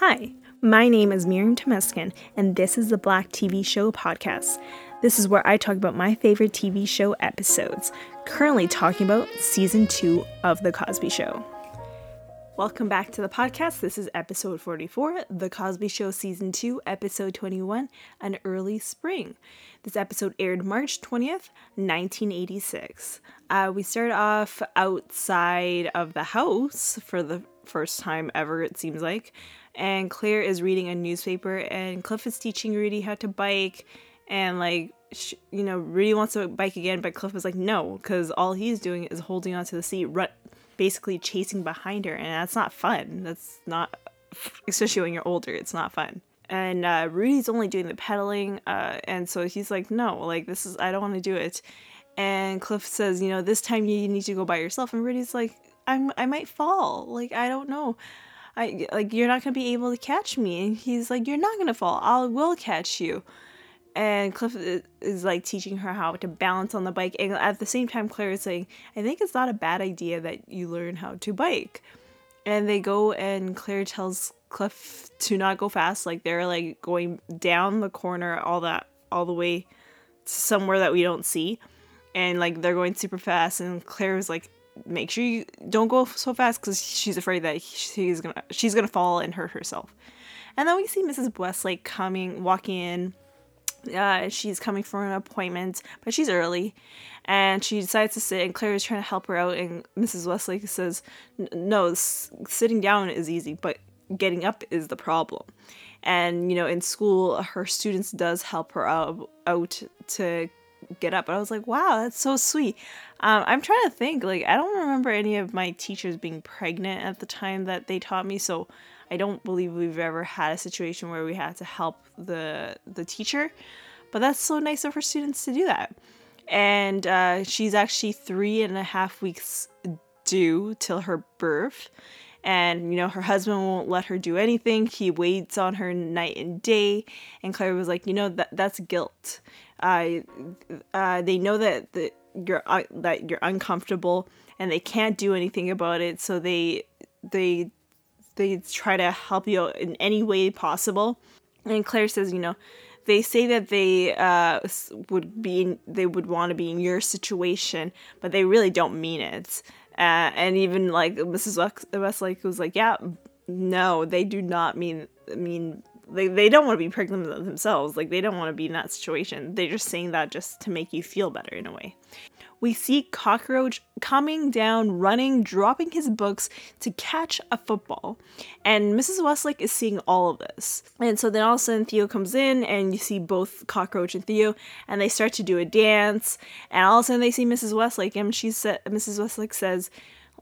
Hi, my name is Miriam Temeskin, and this is the Black TV Show podcast. This is where I talk about my favorite TV show episodes, currently talking about season two of The Cosby Show. Welcome back to the podcast. This is episode 44, The Cosby Show Season 2, Episode 21, An Early Spring. This episode aired March 20th, 1986. Uh, we start off outside of the house for the first time ever, it seems like. And Claire is reading a newspaper, and Cliff is teaching Rudy how to bike. And, like, sh- you know, Rudy wants to bike again, but Cliff is like, no, because all he's doing is holding onto the seat, run- basically chasing behind her. And that's not fun. That's not, especially when you're older, it's not fun. And uh, Rudy's only doing the pedaling. Uh, and so he's like, no, like, this is, I don't want to do it. And Cliff says, you know, this time you need to go by yourself. And Rudy's like, I'm I might fall. Like I don't know. I like you're not gonna be able to catch me. And he's like, you're not gonna fall. I will catch you. And Cliff is, like teaching her how to balance on the bike. And at the same time, Claire is saying, I think it's not a bad idea that you learn how to bike. And they go and Claire tells Cliff to not go fast. Like they're like going down the corner all that all the way to somewhere that we don't see. And like they're going super fast and Claire is like make sure you don't go so fast because she's afraid that she's gonna she's gonna fall and hurt herself. And then we see Mrs. Westlake coming, walking in. Uh, she's coming for an appointment, but she's early, and she decides to sit. And Claire is trying to help her out, and Mrs. Westlake says, "No, sitting down is easy, but getting up is the problem." And you know, in school, her students does help her out out to get up. But I was like, wow, that's so sweet. Um, I'm trying to think. Like, I don't remember any of my teachers being pregnant at the time that they taught me. So I don't believe we've ever had a situation where we had to help the the teacher. But that's so nice of her students to do that. And uh, she's actually three and a half weeks due till her birth and you know her husband won't let her do anything he waits on her night and day and claire was like you know that that's guilt uh, uh, they know that the, you're uh, that you're uncomfortable and they can't do anything about it so they they they try to help you out in any way possible and claire says you know they say that they uh, would be in, they would want to be in your situation but they really don't mean it uh, and even like Mrs. Westlake was like, yeah, no, they do not mean mean they, they don't want to be pregnant themselves. Like they don't want to be in that situation. They're just saying that just to make you feel better in a way we see Cockroach coming down, running, dropping his books to catch a football. And Mrs. Westlake is seeing all of this. And so then all of a sudden Theo comes in and you see both Cockroach and Theo and they start to do a dance. And all of a sudden they see Mrs. Westlake and she said Mrs. Westlake says,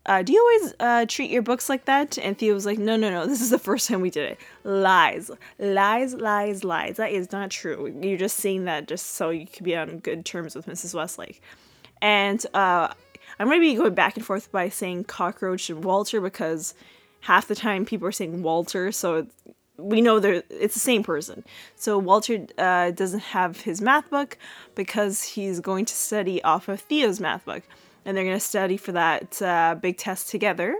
uh, do you always uh, treat your books like that? And Theo was like, no, no, no, this is the first time we did it. Lies, lies, lies, lies. That is not true. You're just saying that just so you could be on good terms with Mrs. Westlake. And uh, I'm going to be going back and forth by saying cockroach and Walter because half the time people are saying Walter, so we know they it's the same person. So Walter uh, doesn't have his math book because he's going to study off of Theo's math book, and they're going to study for that uh, big test together.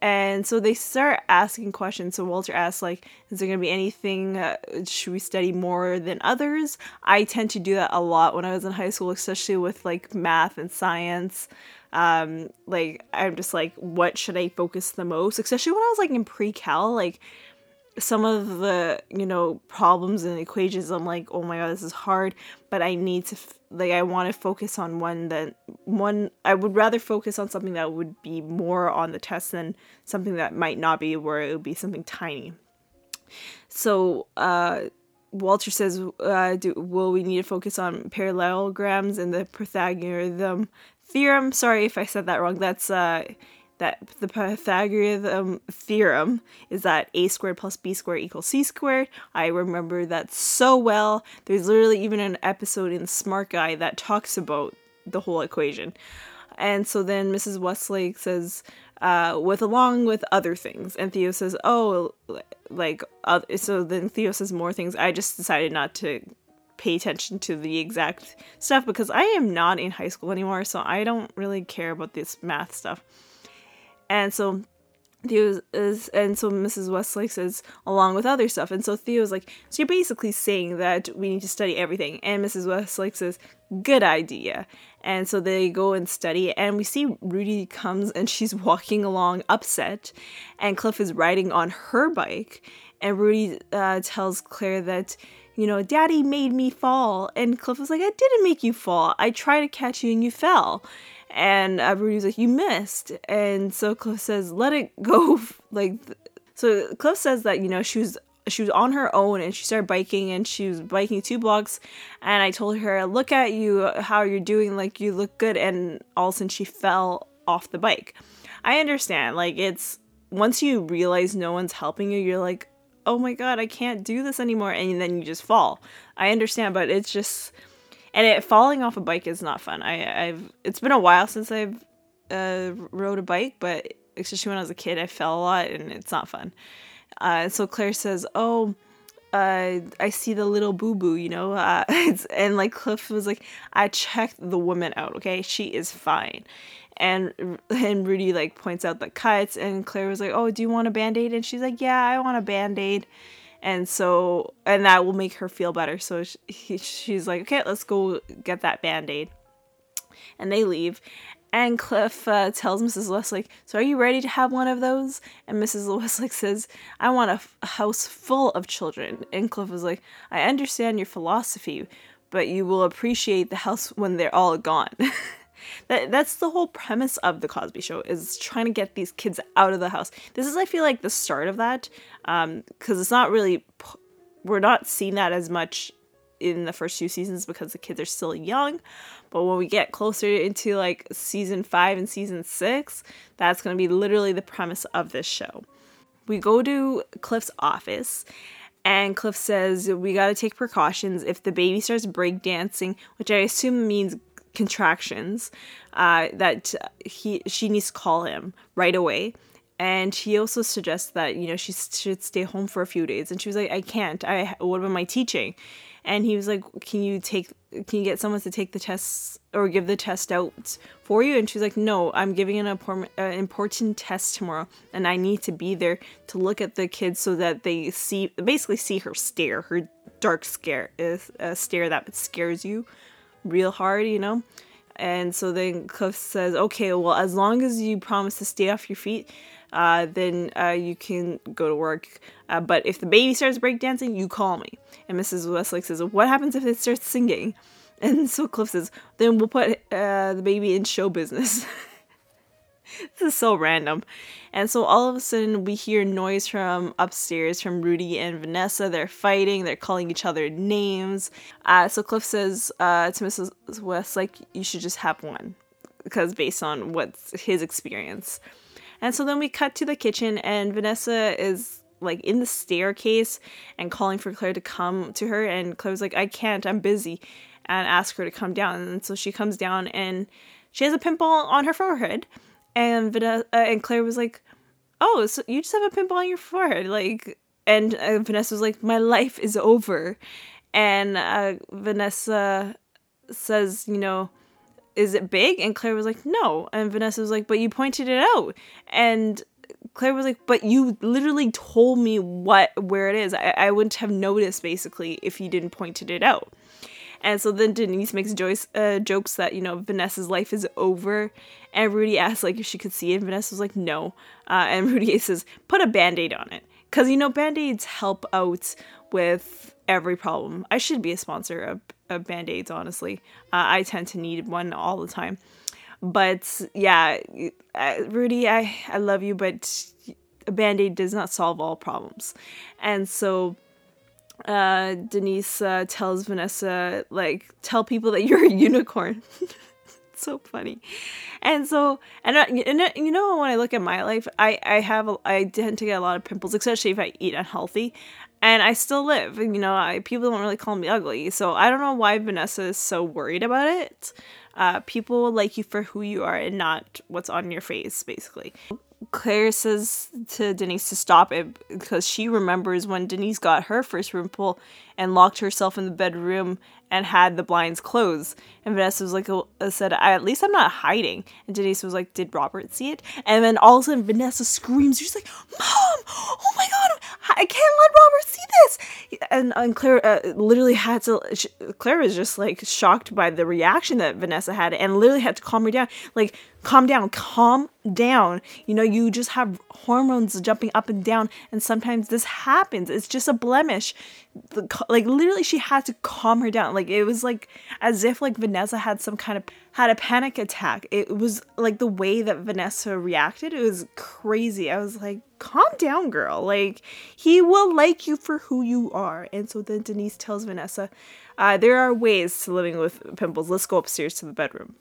And so they start asking questions. So Walter asks, like, is there going to be anything, uh, should we study more than others? I tend to do that a lot when I was in high school, especially with like math and science. Um, like, I'm just like, what should I focus the most? Especially when I was like in pre cal, like, some of the you know problems and equations i'm like oh my god this is hard but i need to f- like i want to focus on one that one i would rather focus on something that would be more on the test than something that might not be where it would be something tiny. So uh walter says uh do, will we need to focus on parallelograms and the pythagorean theorem? Sorry if i said that wrong. That's uh that the Pythagorean theorem is that a squared plus b squared equals c squared. I remember that so well. There's literally even an episode in Smart Guy that talks about the whole equation. And so then Mrs. Westlake says, uh, with along with other things. And Theo says, oh, like, uh, so then Theo says more things. I just decided not to pay attention to the exact stuff because I am not in high school anymore, so I don't really care about this math stuff. And so Theo is, and so Mrs. Westlake says, along with other stuff. And so Theo's like, so you're basically saying that we need to study everything. And Mrs. Westlake says, good idea. And so they go and study, and we see Rudy comes and she's walking along upset, and Cliff is riding on her bike. And Rudy uh, tells Claire that, you know, Daddy made me fall. And Cliff was like, I didn't make you fall. I tried to catch you and you fell. And uh, like, you missed. And so Cliff says, let it go. like, so Cliff says that, you know, she was she was on her own and she started biking and she was biking two blocks and I told her, look at you, how you're doing, like you look good. And all of a sudden she fell off the bike. I understand. Like it's once you realize no one's helping you, you're like, oh my god, I can't do this anymore, and then you just fall. I understand, but it's just and it falling off a bike is not fun. I I've it's been a while since I've uh, rode a bike, but especially when I was a kid, I fell a lot, and it's not fun. Uh, so Claire says, "Oh." Uh, I see the little boo boo, you know, uh, and like Cliff was like, I checked the woman out, okay, she is fine, and and Rudy like points out the cuts and Claire was like, "Oh, do you want a band-aid?" and she's like, "Yeah, I want a band-aid." And so and that will make her feel better. So she, she's like, "Okay, let's go get that band-aid." And they leave. And Cliff uh, tells Mrs. Westlake, So are you ready to have one of those? And Mrs. Westlake says, I want a, f- a house full of children. And Cliff was like, I understand your philosophy, but you will appreciate the house when they're all gone. that that's the whole premise of the Cosby Show is trying to get these kids out of the house. This is I feel like the start of that because um, it's not really we're not seeing that as much in the first few seasons because the kids are still young. But when we get closer into like season five and season six, that's going to be literally the premise of this show. We go to Cliff's office and Cliff says we got to take precautions if the baby starts breakdancing, which I assume means contractions uh, that he she needs to call him right away. And he also suggests that you know she should stay home for a few days. And she was like i can't. I what about my teaching? And he was like can you take can you get someone to take the tests or give the test out for you? And she's like no i'm giving an important, uh, important test tomorrow and i need to be there to look at the kids so that they see basically see her stare her dark scare is uh, a stare that scares you real hard, you know? And so then Cliff says, okay, well, as long as you promise to stay off your feet, uh, then uh, you can go to work. Uh, but if the baby starts breakdancing, you call me. And Mrs. Westlake says, what happens if it starts singing? And so Cliff says, then we'll put uh, the baby in show business. this is so random. And so all of a sudden, we hear noise from upstairs from Rudy and Vanessa. They're fighting, they're calling each other names. Uh, so Cliff says uh, to Mrs. West, like, you should just have one, because based on what's his experience. And so then we cut to the kitchen, and Vanessa is like in the staircase and calling for Claire to come to her. And Claire's like, I can't, I'm busy, and ask her to come down. And so she comes down, and she has a pimple on her forehead and Vanessa uh, and Claire was like, "Oh, so you just have a pimple on your forehead?" Like, and uh, Vanessa was like, "My life is over," and uh, Vanessa says, "You know." Is it big? And Claire was like, no. And Vanessa was like, but you pointed it out. And Claire was like, but you literally told me what where it is. I, I wouldn't have noticed basically if you didn't pointed it out. And so then Denise makes Joyce uh, jokes that, you know, Vanessa's life is over. And Rudy asks, like, if she could see it. And Vanessa was like, no. Uh, and Rudy says, put a band aid on it. Because, you know, band aids help out with every problem. I should be a sponsor of, of band aids, honestly. Uh, I tend to need one all the time. But yeah, uh, Rudy, I, I love you, but a band aid does not solve all problems. And so uh, Denise uh, tells Vanessa, like, tell people that you're a unicorn. so funny. And so, and, and you know, when I look at my life, I, I have, a, I tend to get a lot of pimples, especially if I eat unhealthy. And I still live, you know, I, people don't really call me ugly. So I don't know why Vanessa is so worried about it. Uh, people like you for who you are and not what's on your face, basically. Claire says to Denise to stop it because she remembers when Denise got her first room pull and locked herself in the bedroom and had the blinds closed. And Vanessa was like, uh, said, at least I'm not hiding. And Denise was like, did Robert see it? And then all of a sudden Vanessa screams. She's like, Mom, oh my God, I can't let Robert see this. And, and Claire uh, literally had to, she, Claire was just like shocked by the reaction that Vanessa had and literally had to calm her down. Like, calm down, calm down. You know, you just have hormones jumping up and down, and sometimes this happens. It's just a blemish. Like literally, she had to calm her down. Like it was like as if like Vanessa had some kind of had a panic attack. It was like the way that Vanessa reacted. It was crazy. I was like, calm down, girl. Like he will like you for who you are. And so then Denise tells Vanessa, uh, there are ways to living with pimples. Let's go upstairs to the bedroom.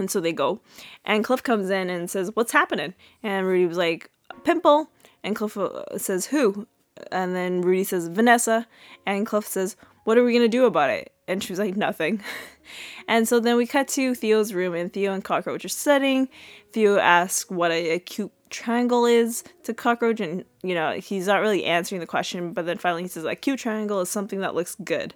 And so they go. And Cliff comes in and says, What's happening? And Rudy was like, Pimple. And Cliff uh, says, Who? And then Rudy says, Vanessa. And Cliff says, What are we going to do about it? And she was like, Nothing. and so then we cut to Theo's room, and Theo and Cockroach are sitting. Theo asks what a, a cute triangle is to cockroach and you know he's not really answering the question but then finally he says a cute triangle is something that looks good.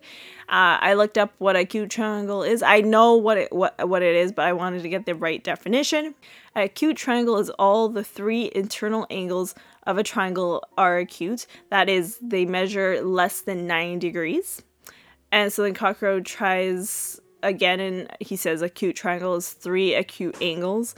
Uh, i looked up what a cute triangle is. I know what it what, what it is but i wanted to get the right definition. A acute triangle is all the three internal angles of a triangle are acute. That is they measure less than 9 degrees and so then cockroach tries again and he says acute triangle is three acute angles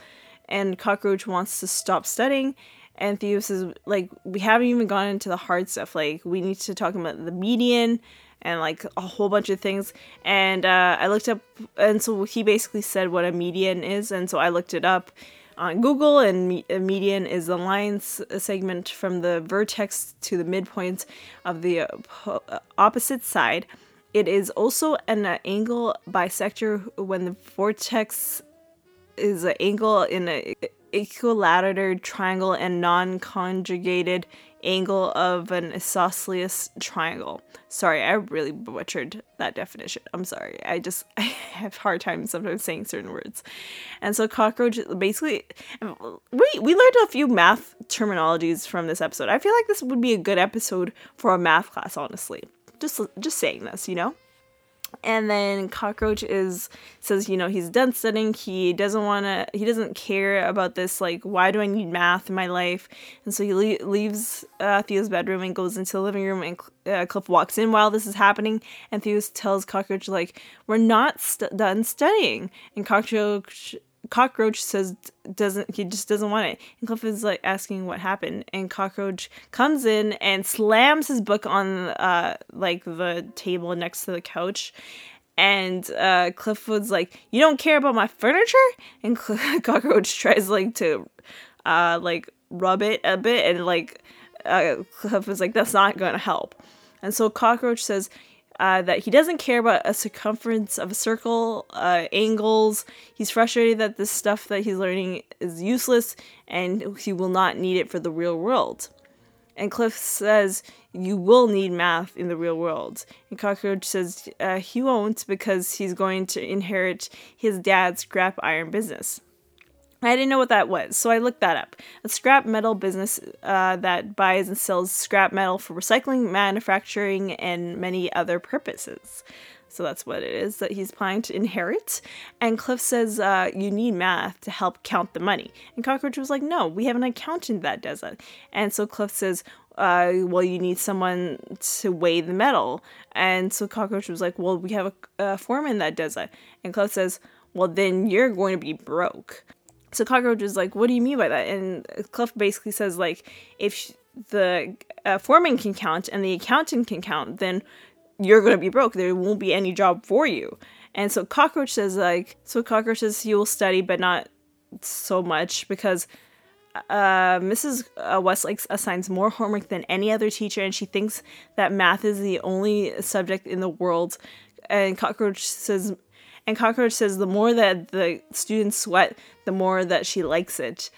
and Cockroach wants to stop studying. And Theo says, like, we haven't even gone into the hard stuff. Like, we need to talk about the median and like a whole bunch of things. And uh, I looked up, and so he basically said what a median is. And so I looked it up on Google, and me- a median is the line segment from the vertex to the midpoint of the uh, opposite side. It is also an uh, angle bisector when the vortex is an angle in an equilateral triangle and non-conjugated angle of an isosceles triangle. Sorry, I really butchered that definition. I'm sorry. I just I have hard time sometimes saying certain words. And so cockroach basically we we learned a few math terminologies from this episode. I feel like this would be a good episode for a math class, honestly. Just just saying this, you know? and then cockroach is says you know he's done studying he doesn't want to he doesn't care about this like why do i need math in my life? And so he le- leaves uh, theo's bedroom and goes into the living room and uh, cliff walks in while this is happening. And theo tells cockroach like we're not st- done studying. And cockroach Cockroach says doesn't he just doesn't want it. And Cliff is like asking what happened, and Cockroach comes in and slams his book on uh like the table next to the couch. And uh, Cliff was like, "You don't care about my furniture?" And Cockroach tries like to, uh, like rub it a bit, and like, uh, Cliff was like, "That's not gonna help." And so Cockroach says, uh, that he doesn't care about a circumference of a circle, uh, angles. He's frustrated that this stuff that he's learning is useless and he will not need it for the real world. And Cliff says, You will need math in the real world. And Cockroach says, uh, He won't because he's going to inherit his dad's scrap iron business. I didn't know what that was, so I looked that up. A scrap metal business uh, that buys and sells scrap metal for recycling, manufacturing, and many other purposes. So that's what it is that he's planning to inherit. And Cliff says, uh, You need math to help count the money. And Cockroach was like, No, we have an accountant that does it. And so Cliff says, uh, well, you need someone to weigh the metal. And so Cockroach was like, well, we have a, a foreman that does it. And Cliff says, well, then you're going to be broke. So Cockroach is like, what do you mean by that? And Cliff basically says, like, if the uh, foreman can count and the accountant can count, then you're going to be broke. There won't be any job for you. And so Cockroach says, like, so Cockroach says he will study, but not so much because uh, Mrs. Uh, Westlake assigns more homework than any other teacher, and she thinks that math is the only subject in the world. And Cockroach says and Cockroach says the more that the students sweat, the more that she likes it.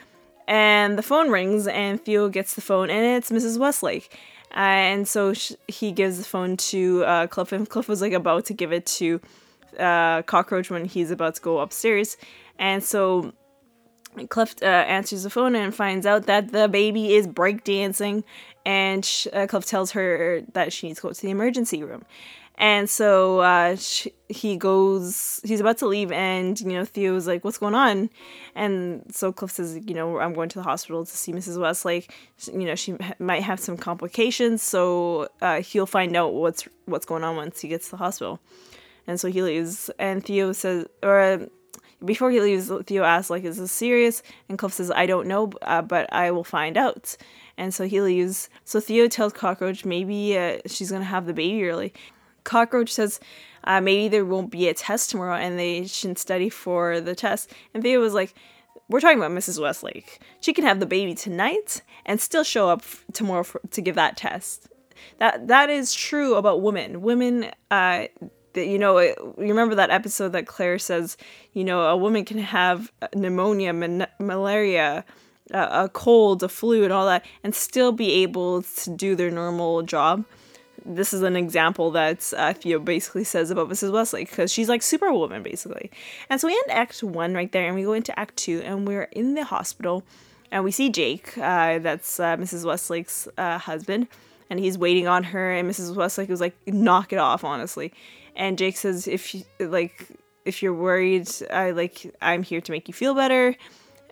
And the phone rings, and Theo gets the phone, and it's Mrs. Westlake. Uh, and so sh- he gives the phone to uh, Cliff, and Cliff was like about to give it to uh, Cockroach when he's about to go upstairs. And so Cliff uh, answers the phone and finds out that the baby is breakdancing, and sh- uh, Cliff tells her that she needs to go to the emergency room. And so uh, she, he goes, he's about to leave, and you know, Theo's like, What's going on? And so Cliff says, You know, I'm going to the hospital to see Mrs. Westlake. You know, she might have some complications, so uh, he'll find out what's what's going on once he gets to the hospital. And so he leaves, and Theo says, or before he leaves, Theo asks, like, is this serious? And Cliff says, I don't know, uh, but I will find out. And so he leaves. So Theo tells Cockroach maybe uh, she's going to have the baby early. Cockroach says uh, maybe there won't be a test tomorrow and they shouldn't study for the test. And Theo was like, we're talking about Mrs. Westlake. She can have the baby tonight and still show up f- tomorrow for, to give that test. That that is true about women. Women, uh, you know, you remember that episode that Claire says, you know, a woman can have pneumonia, man- malaria, uh, a cold, a flu, and all that, and still be able to do their normal job. This is an example that uh, Theo basically says about Mrs. Westlake because she's like Superwoman, basically. And so we end Act One right there, and we go into Act Two, and we're in the hospital, and we see Jake, uh, that's uh, Mrs. Westlake's uh, husband, and he's waiting on her, and Mrs. Westlake was like, "Knock it off, honestly." and Jake says if you like if you're worried, I like I'm here to make you feel better.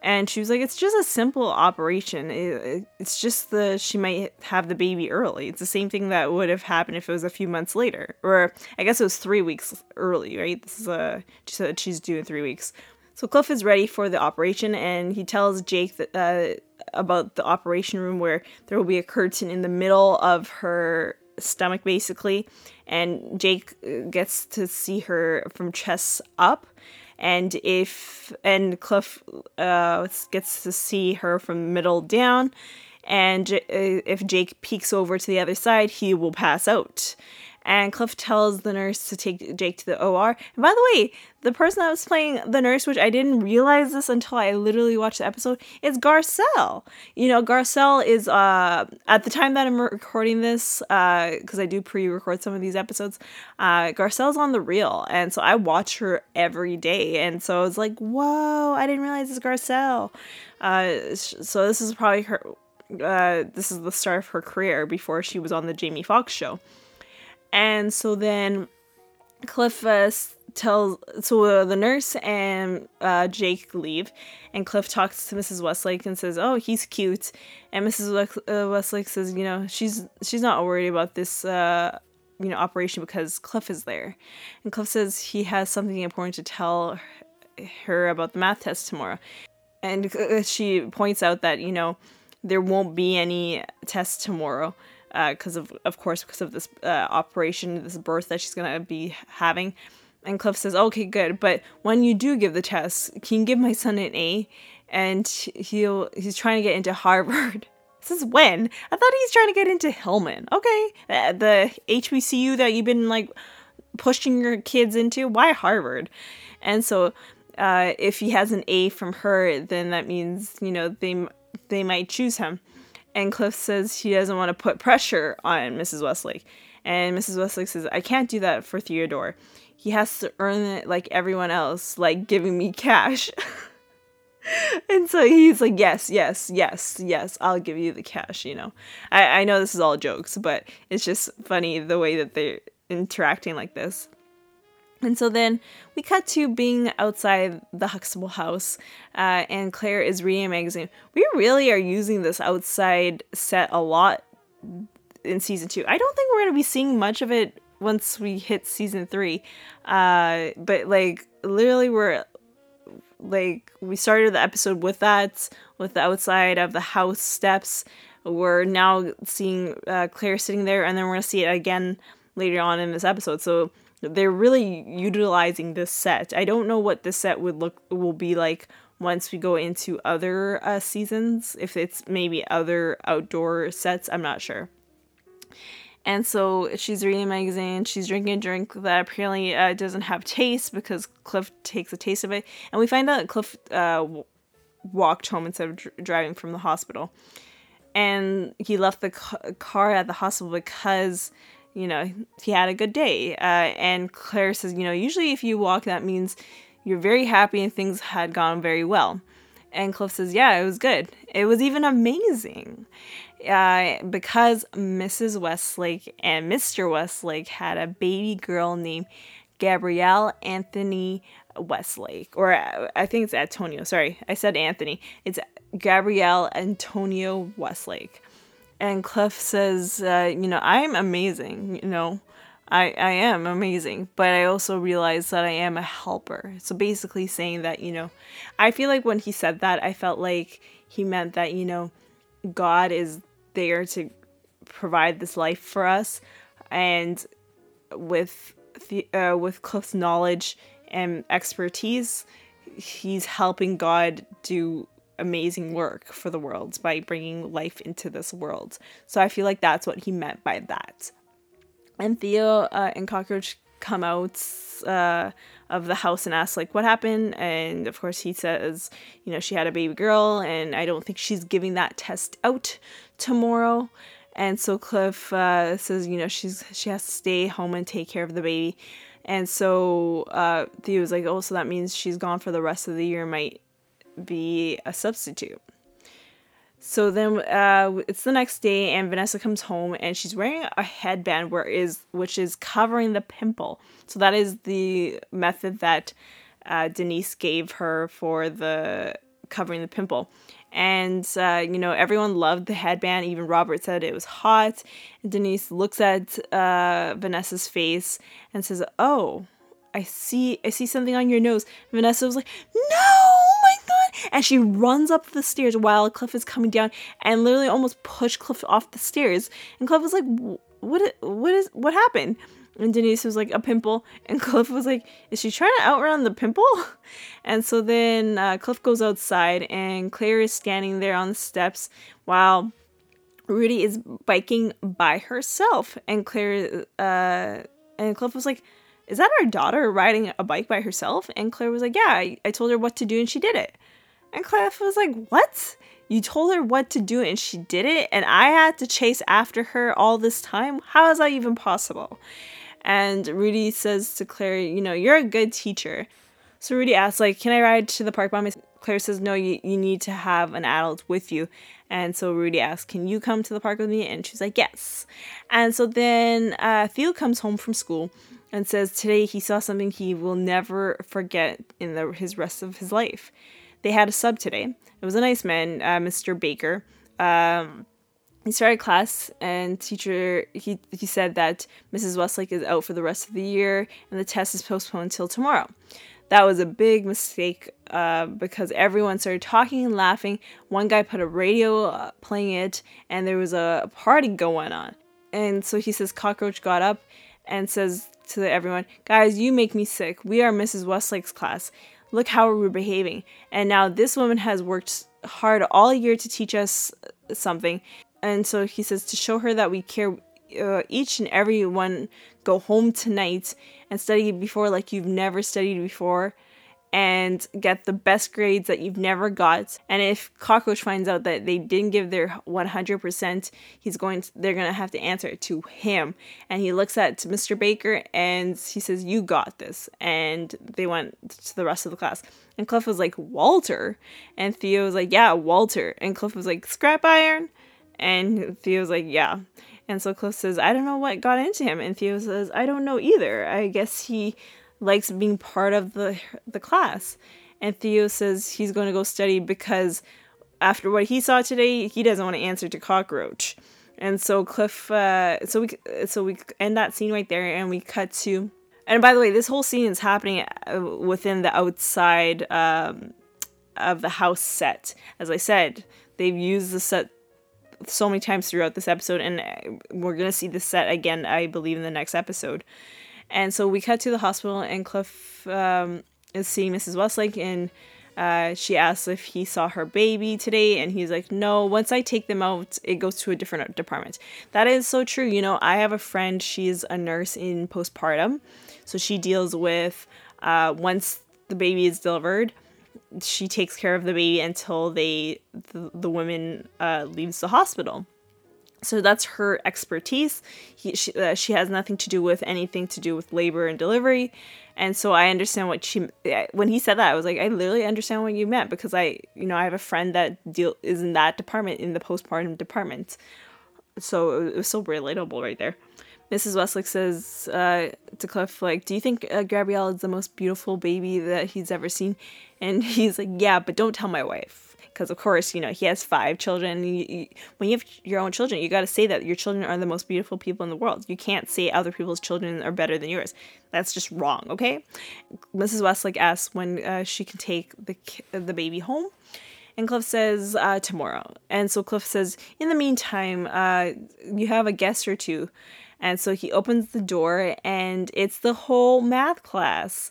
And she was like, it's just a simple operation. It, it's just the she might have the baby early. It's the same thing that would have happened if it was a few months later, or I guess it was three weeks early, right? This is a she said she's due in three weeks. So Cliff is ready for the operation, and he tells Jake that, uh, about the operation room where there will be a curtain in the middle of her stomach, basically, and Jake uh, gets to see her from chest up. And if and Cliff uh, gets to see her from middle down, and uh, if Jake peeks over to the other side, he will pass out and Cliff tells the nurse to take Jake to the OR. And by the way, the person that was playing the nurse, which I didn't realize this until I literally watched the episode, is Garcelle. You know, Garcelle is uh at the time that I'm recording this, uh, because I do pre-record some of these episodes, uh, Garcelle's on the real, and so I watch her every day, and so I was like, whoa, I didn't realize it's Garcelle. Uh, so this is probably her. Uh, this is the start of her career before she was on the Jamie Foxx show. And so then Cliff uh, tells, so uh, the nurse and uh, Jake leave, and Cliff talks to Mrs. Westlake and says, "Oh, he's cute," and Mrs. Uh, Westlake says, "You know, she's she's not worried about this." Uh, you know, operation because Cliff is there. And Cliff says he has something important to tell her about the math test tomorrow. And uh, she points out that, you know, there won't be any test tomorrow because uh, of of course because of this uh, operation, this birth that she's gonna be having. And Cliff says, "Okay, good, but when you do give the test, can you give my son an A?" And he'll he's trying to get into Harvard. This is when I thought he's trying to get into Hillman. Okay, the, HBCU that you've been like pushing your kids into. Why Harvard? And so, uh, if he has an A from her, then that means you know they they might choose him. And Cliff says he doesn't want to put pressure on Mrs. Westlake. And Mrs. Westlake says, I can't do that for Theodore. He has to earn it like everyone else, like giving me cash. and so he's like, Yes, yes, yes, yes, I'll give you the cash, you know. I, I know this is all jokes, but it's just funny the way that they're interacting like this. And so then we cut to being outside the Huxtable house, uh, and Claire is reading a magazine. We really are using this outside set a lot in season two. I don't think we're going to be seeing much of it once we hit season three. Uh, but like, literally, we're like, we started the episode with that, with the outside of the house steps. We're now seeing uh, Claire sitting there, and then we're going to see it again later on in this episode. So, they're really utilizing this set. I don't know what this set would look will be like once we go into other uh, seasons. If it's maybe other outdoor sets, I'm not sure. And so she's reading a magazine. She's drinking a drink that apparently uh, doesn't have taste because Cliff takes a taste of it. And we find out Cliff uh, walked home instead of dr- driving from the hospital. And he left the ca- car at the hospital because you know, he had a good day. Uh, and Claire says, you know, usually if you walk, that means you're very happy and things had gone very well. And Cliff says, Yeah, it was good. It was even amazing. Uh, because Mrs. Westlake and Mr. Westlake had a baby girl named Gabrielle Anthony Westlake, or uh, I think it's Antonio. Sorry, I said Anthony. It's Gabrielle Antonio Westlake. And Cliff says, uh, You know, I'm amazing, you know. I, I am amazing, but I also realize that I am a helper. So basically saying that, you know, I feel like when he said that, I felt like he meant that, you know, God is there to provide this life for us. And with the, uh, with Cliff's knowledge and expertise, he's helping God do amazing work for the world by bringing life into this world. So I feel like that's what he meant by that. And Theo uh, and Cockroach come out uh, of the house and ask like what happened and of course he says you know she had a baby girl and i don't think she's giving that test out tomorrow and so cliff uh, says you know she's she has to stay home and take care of the baby and so uh, theo's like oh so that means she's gone for the rest of the year might be a substitute so then uh, it's the next day, and Vanessa comes home, and she's wearing a headband where is which is covering the pimple. So that is the method that uh, Denise gave her for the covering the pimple. And uh, you know everyone loved the headband. Even Robert said it was hot. And Denise looks at uh, Vanessa's face and says, "Oh, I see. I see something on your nose." Vanessa was like, "No!" And she runs up the stairs while Cliff is coming down and literally almost pushed Cliff off the stairs. And Cliff was like, "What? What is? What happened?" And Denise was like, "A pimple." And Cliff was like, "Is she trying to outrun the pimple?" And so then uh, Cliff goes outside, and Claire is standing there on the steps while Rudy is biking by herself. And Claire, uh, and Cliff was like, is that our daughter riding a bike by herself? And Claire was like, yeah, I, I told her what to do and she did it. And Cliff was like, What? You told her what to do and she did it, and I had to chase after her all this time? How is that even possible? And Rudy says to Claire, You know, you're a good teacher. So Rudy asks, like, can I ride to the park by myself? Claire says, no, you, you need to have an adult with you. And so Rudy asks, can you come to the park with me? And she's like, yes. And so then uh, Theo comes home from school and says today he saw something he will never forget in the, his rest of his life they had a sub today. It was a nice man, uh, Mr. Baker. Um, he started class and teacher he he said that Mrs. Westlake is out for the rest of the year and the test is postponed until tomorrow. That was a big mistake uh, because everyone started talking and laughing. One guy put a radio uh, playing it, and there was a party going on. And so he says, Cockroach got up and says to everyone, Guys, you make me sick. We are Mrs. Westlake's class look how we're behaving. And now this woman has worked hard all year to teach us something. And so he says to show her that we care, uh, each and every one go home tonight and study before like you've never studied before and get the best grades that you've never got. And if Cockroach finds out that they didn't give their 100%, he's going to, they're going to have to answer to him. And he looks at Mr. Baker and he says, "You got this." And they went to the rest of the class. And Cliff was like, "Walter." And Theo was like, "Yeah, Walter." And Cliff was like, "Scrap iron." And Theo was like, "Yeah." And so Cliff says, I don't know what got into him. And Theo says, I don't know either. I guess he likes being part of the the class. And Theo says he's going to go study because after what he saw today, he doesn't want to answer to cockroach. And so Cliff, uh, so we so we end that scene right there, and we cut to. And by the way, this whole scene is happening uh, within the outside um, of the house set. As I said, they've used the set so many times throughout this episode, and uh, we're gonna see the set again, I believe, in the next episode. And so we cut to the hospital, and Cliff um, is seeing Mrs. Westlake, and uh, she asks if he saw her baby today, and he's like, No, once I take them out, it goes to a different department. That is so true. You know, I have a friend, she's a nurse in postpartum, so she deals with uh, once the baby is delivered. She takes care of the baby until they the, the woman uh, leaves the hospital. So that's her expertise. He, she, uh, she has nothing to do with anything to do with labor and delivery. And so I understand what she when he said that I was like I literally understand what you meant because I you know I have a friend that deal is in that department in the postpartum department. So it was so relatable right there. Mrs. Westlake says uh, to Cliff, like, do you think uh, Gabrielle is the most beautiful baby that he's ever seen? And he's like, yeah, but don't tell my wife because of course you know he has five children you, you, when you have your own children you got to say that your children are the most beautiful people in the world you can't say other people's children are better than yours that's just wrong okay mrs westlake asks when uh, she can take the the baby home and Cliff says uh, tomorrow. And so Cliff says, in the meantime, uh, you have a guest or two. And so he opens the door, and it's the whole math class.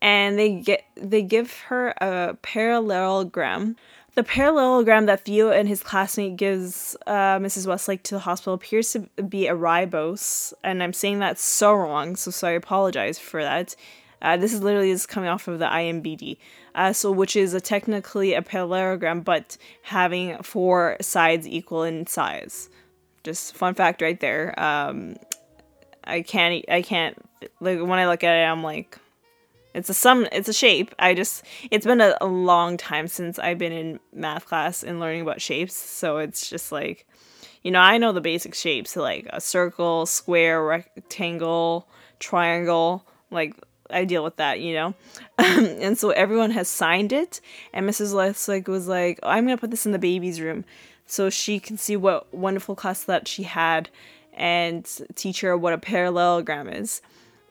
And they get they give her a parallelogram the parallelogram that Theo and his classmate gives uh, Mrs. Westlake to the hospital appears to be a ribose, and I'm saying that so wrong, so, so I apologize for that. Uh, this is literally is coming off of the IMBD, uh, so which is a technically a parallelogram, but having four sides equal in size. Just fun fact right there. Um, I can't, I can't like when I look at it, I'm like, it's a sum. It's a shape. I just. It's been a, a long time since I've been in math class and learning about shapes. So it's just like, you know, I know the basic shapes like a circle, square, rectangle, triangle. Like I deal with that, you know. and so everyone has signed it, and Mrs. Westlake was like, oh, "I'm gonna put this in the baby's room, so she can see what wonderful class that she had, and teach her what a parallelogram is."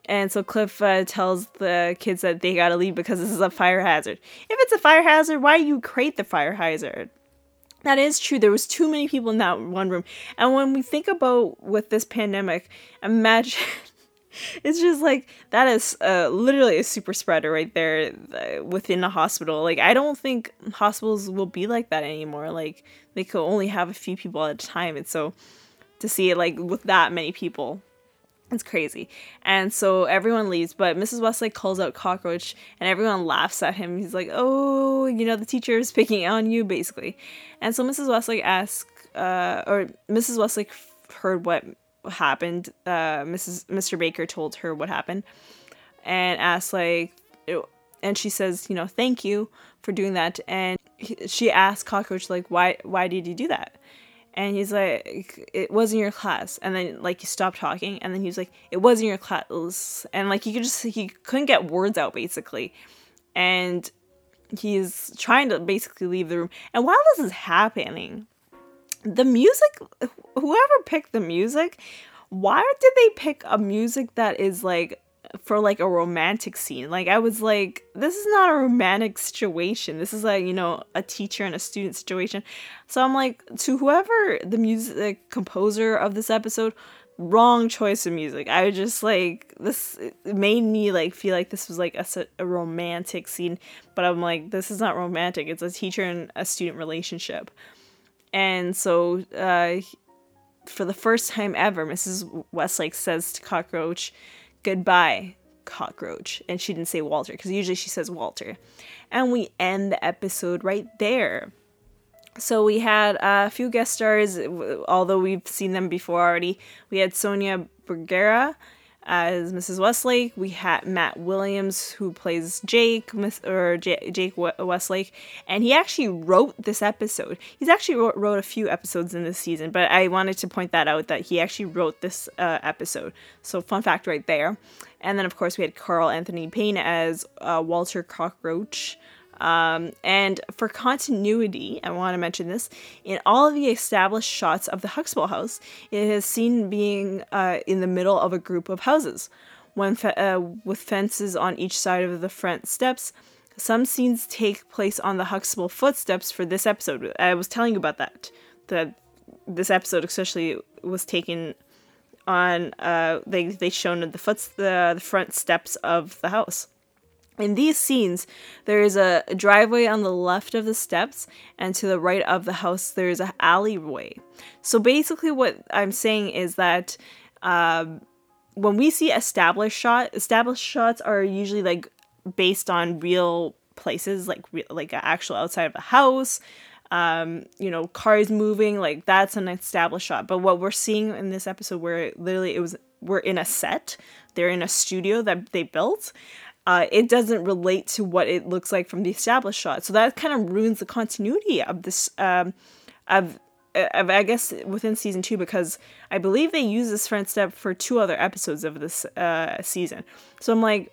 And so Cliff uh, tells the kids that they gotta leave because this is a fire hazard. If it's a fire hazard, why you create the fire hazard? That is true. There was too many people in that one room. And when we think about with this pandemic, imagine it's just like that is uh, literally a super spreader right there uh, within a hospital. Like I don't think hospitals will be like that anymore. Like they could only have a few people at a time, and so to see it like with that many people it's crazy. And so everyone leaves, but Mrs. Westlake calls out Cockroach and everyone laughs at him. He's like, oh, you know, the teacher is picking on you, basically. And so Mrs. Westlake asks, uh, or Mrs. Westlake heard what happened. Uh, Mrs. Mr. Baker told her what happened and asked, like, and she says, you know, thank you for doing that. And she asked Cockroach, like, why, why did you do that? And he's like it wasn't your class. And then like he stopped talking and then he was like it wasn't your class. And like he could just he couldn't get words out basically. And he's trying to basically leave the room. And while this is happening the music whoever picked the music why did they pick a music that is like for like a romantic scene. Like I was like, this is not a romantic situation. This is like, you know, a teacher and a student situation. So I'm like, to whoever the music composer of this episode, wrong choice of music. I was just like this made me like feel like this was like a, a romantic scene, but I'm like, this is not romantic. It's a teacher and a student relationship. And so uh for the first time ever, Mrs. Westlake says to Cockroach, goodbye, cockroach. And she didn't say Walter because usually she says Walter. And we end the episode right there. So we had a few guest stars, although we've seen them before already. We had Sonia Braga, as Mrs. Westlake. We had Matt Williams, who plays Jake, or J- Jake Westlake, and he actually wrote this episode. He's actually wrote, wrote, a few episodes in this season, but I wanted to point that out that he actually wrote this uh, episode. So, fun fact right there. And then, of course, we had Carl Anthony Payne as uh, Walter Cockroach. Um, and for continuity, I want to mention this in all of the established shots of the Huxtable house, it is seen being uh, in the middle of a group of houses, fe- uh, with fences on each side of the front steps. Some scenes take place on the Huxtable footsteps for this episode. I was telling you about that. That this episode, especially, was taken on. Uh, they they shown the foot the, the front steps of the house. In these scenes, there is a driveway on the left of the steps, and to the right of the house, there is an alleyway. So basically, what I'm saying is that um, when we see established shot, established shots are usually like based on real places, like like actual outside of a house, um, you know, cars moving, like that's an established shot. But what we're seeing in this episode, where literally it was, we're in a set, they're in a studio that they built. Uh, it doesn't relate to what it looks like from the established shot, so that kind of ruins the continuity of this, um, of, of I guess within season two because I believe they use this front step for two other episodes of this uh, season. So I'm like,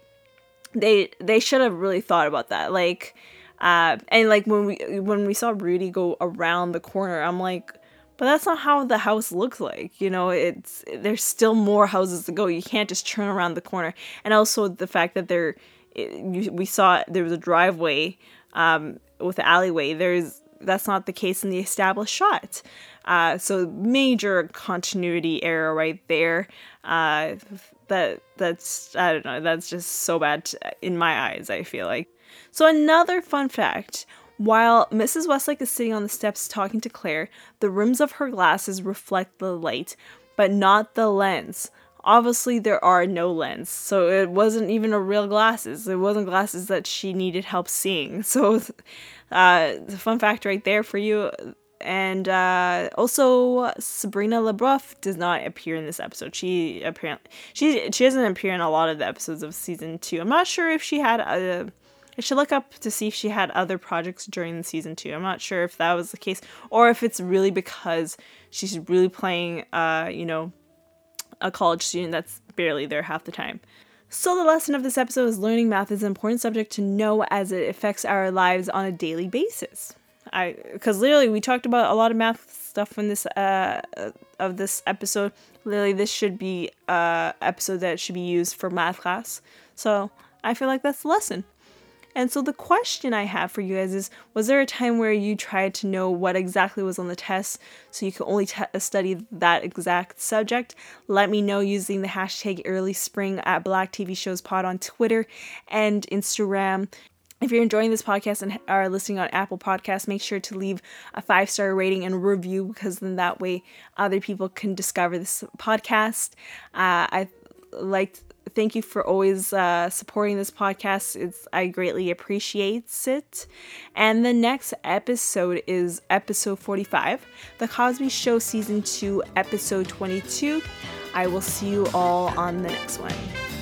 they they should have really thought about that, like uh, and like when we when we saw Rudy go around the corner, I'm like, but that's not how the house looks like. You know, it's there's still more houses to go. You can't just turn around the corner. And also the fact that there, we saw there was a driveway um, with the alleyway. There's that's not the case in the established shot. Uh, so major continuity error right there. Uh, that that's I don't know. That's just so bad in my eyes. I feel like. So, another fun fact while Mrs. Westlake is sitting on the steps talking to Claire, the rims of her glasses reflect the light, but not the lens. Obviously, there are no lens, so it wasn't even a real glasses. It wasn't glasses that she needed help seeing. So, uh, fun fact right there for you. And uh, also, Sabrina Le does not appear in this episode. She apparently she she doesn't appear in a lot of the episodes of season two. I'm not sure if she had a I should look up to see if she had other projects during season two. I'm not sure if that was the case or if it's really because she's really playing, uh, you know, a college student that's barely there half the time. So, the lesson of this episode is learning math is an important subject to know as it affects our lives on a daily basis. I, because literally, we talked about a lot of math stuff in this uh of this episode. Literally, this should be uh episode that should be used for math class. So I feel like that's the lesson. And so the question I have for you guys is Was there a time where you tried to know what exactly was on the test so you could only t- study that exact subject? Let me know using the hashtag early spring at Black TV Shows Pod on Twitter and Instagram. If you're enjoying this podcast and are listening on Apple Podcasts, make sure to leave a five star rating and review because then that way other people can discover this podcast. Uh, I liked thank you for always uh, supporting this podcast. It's I greatly appreciate it. And the next episode is episode 45, The Cosby Show season 2, episode 22. I will see you all on the next one.